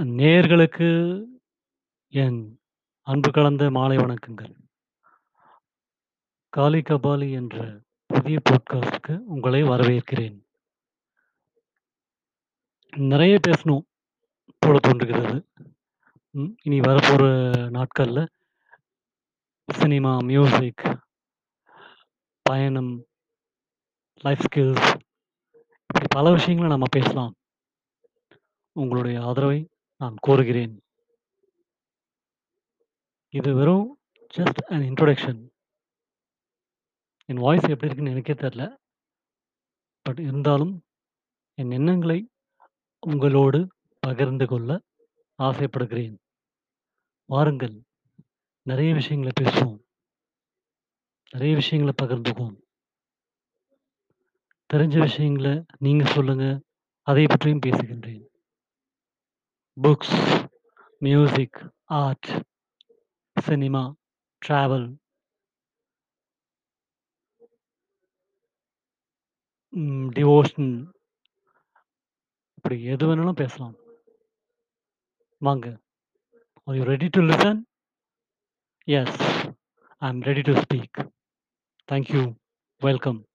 நேயர்களுக்கு என் அன்பு கலந்த மாலை வணக்கங்கள். காலி கபாலி என்ற புதிய பாட்காஸ்ட்க்கு உங்களை வரவேற்கிறேன். நிறைய பேசணும் போல தோன்றுகிறது. ம். இனி வரப்போற நாட்கள்ல சினிமா, மியூசிக், பயணம், லைஃப் ஸ்கில்ஸ் இப்படி பல விஷயங்கள நம்ம பேசலாம். உங்களுடைய ஆதரவை நான் கோருகிறேன். இது வெறும் ஜஸ்ட் அன் இன்ட்ரொடக்ஷன் என் வாய்ஸ் எப்படி இருக்குன்னு எனக்கே தெரில பட் இருந்தாலும் என் எண்ணங்களை உங்களோடு பகிர்ந்து கொள்ள ஆசைப்படுகிறேன். வாருங்கள். நிறைய விஷயங்களை பேசுவோம். நிறைய விஷயங்கள பகிர்ந்துக்குவோம். தெரிஞ்ச விஷயங்கள நீங்கள் சொல்லுங்கள் அதை பற்றியும் பேசுகின்றேன். Books, music, art, cinema, travel ம் டிவோஷன் இப்படி எது வேணாலும் பேசலாம். வாங்க. Are you ready to listen? Yes. I am ready to speak. Thank you. Welcome.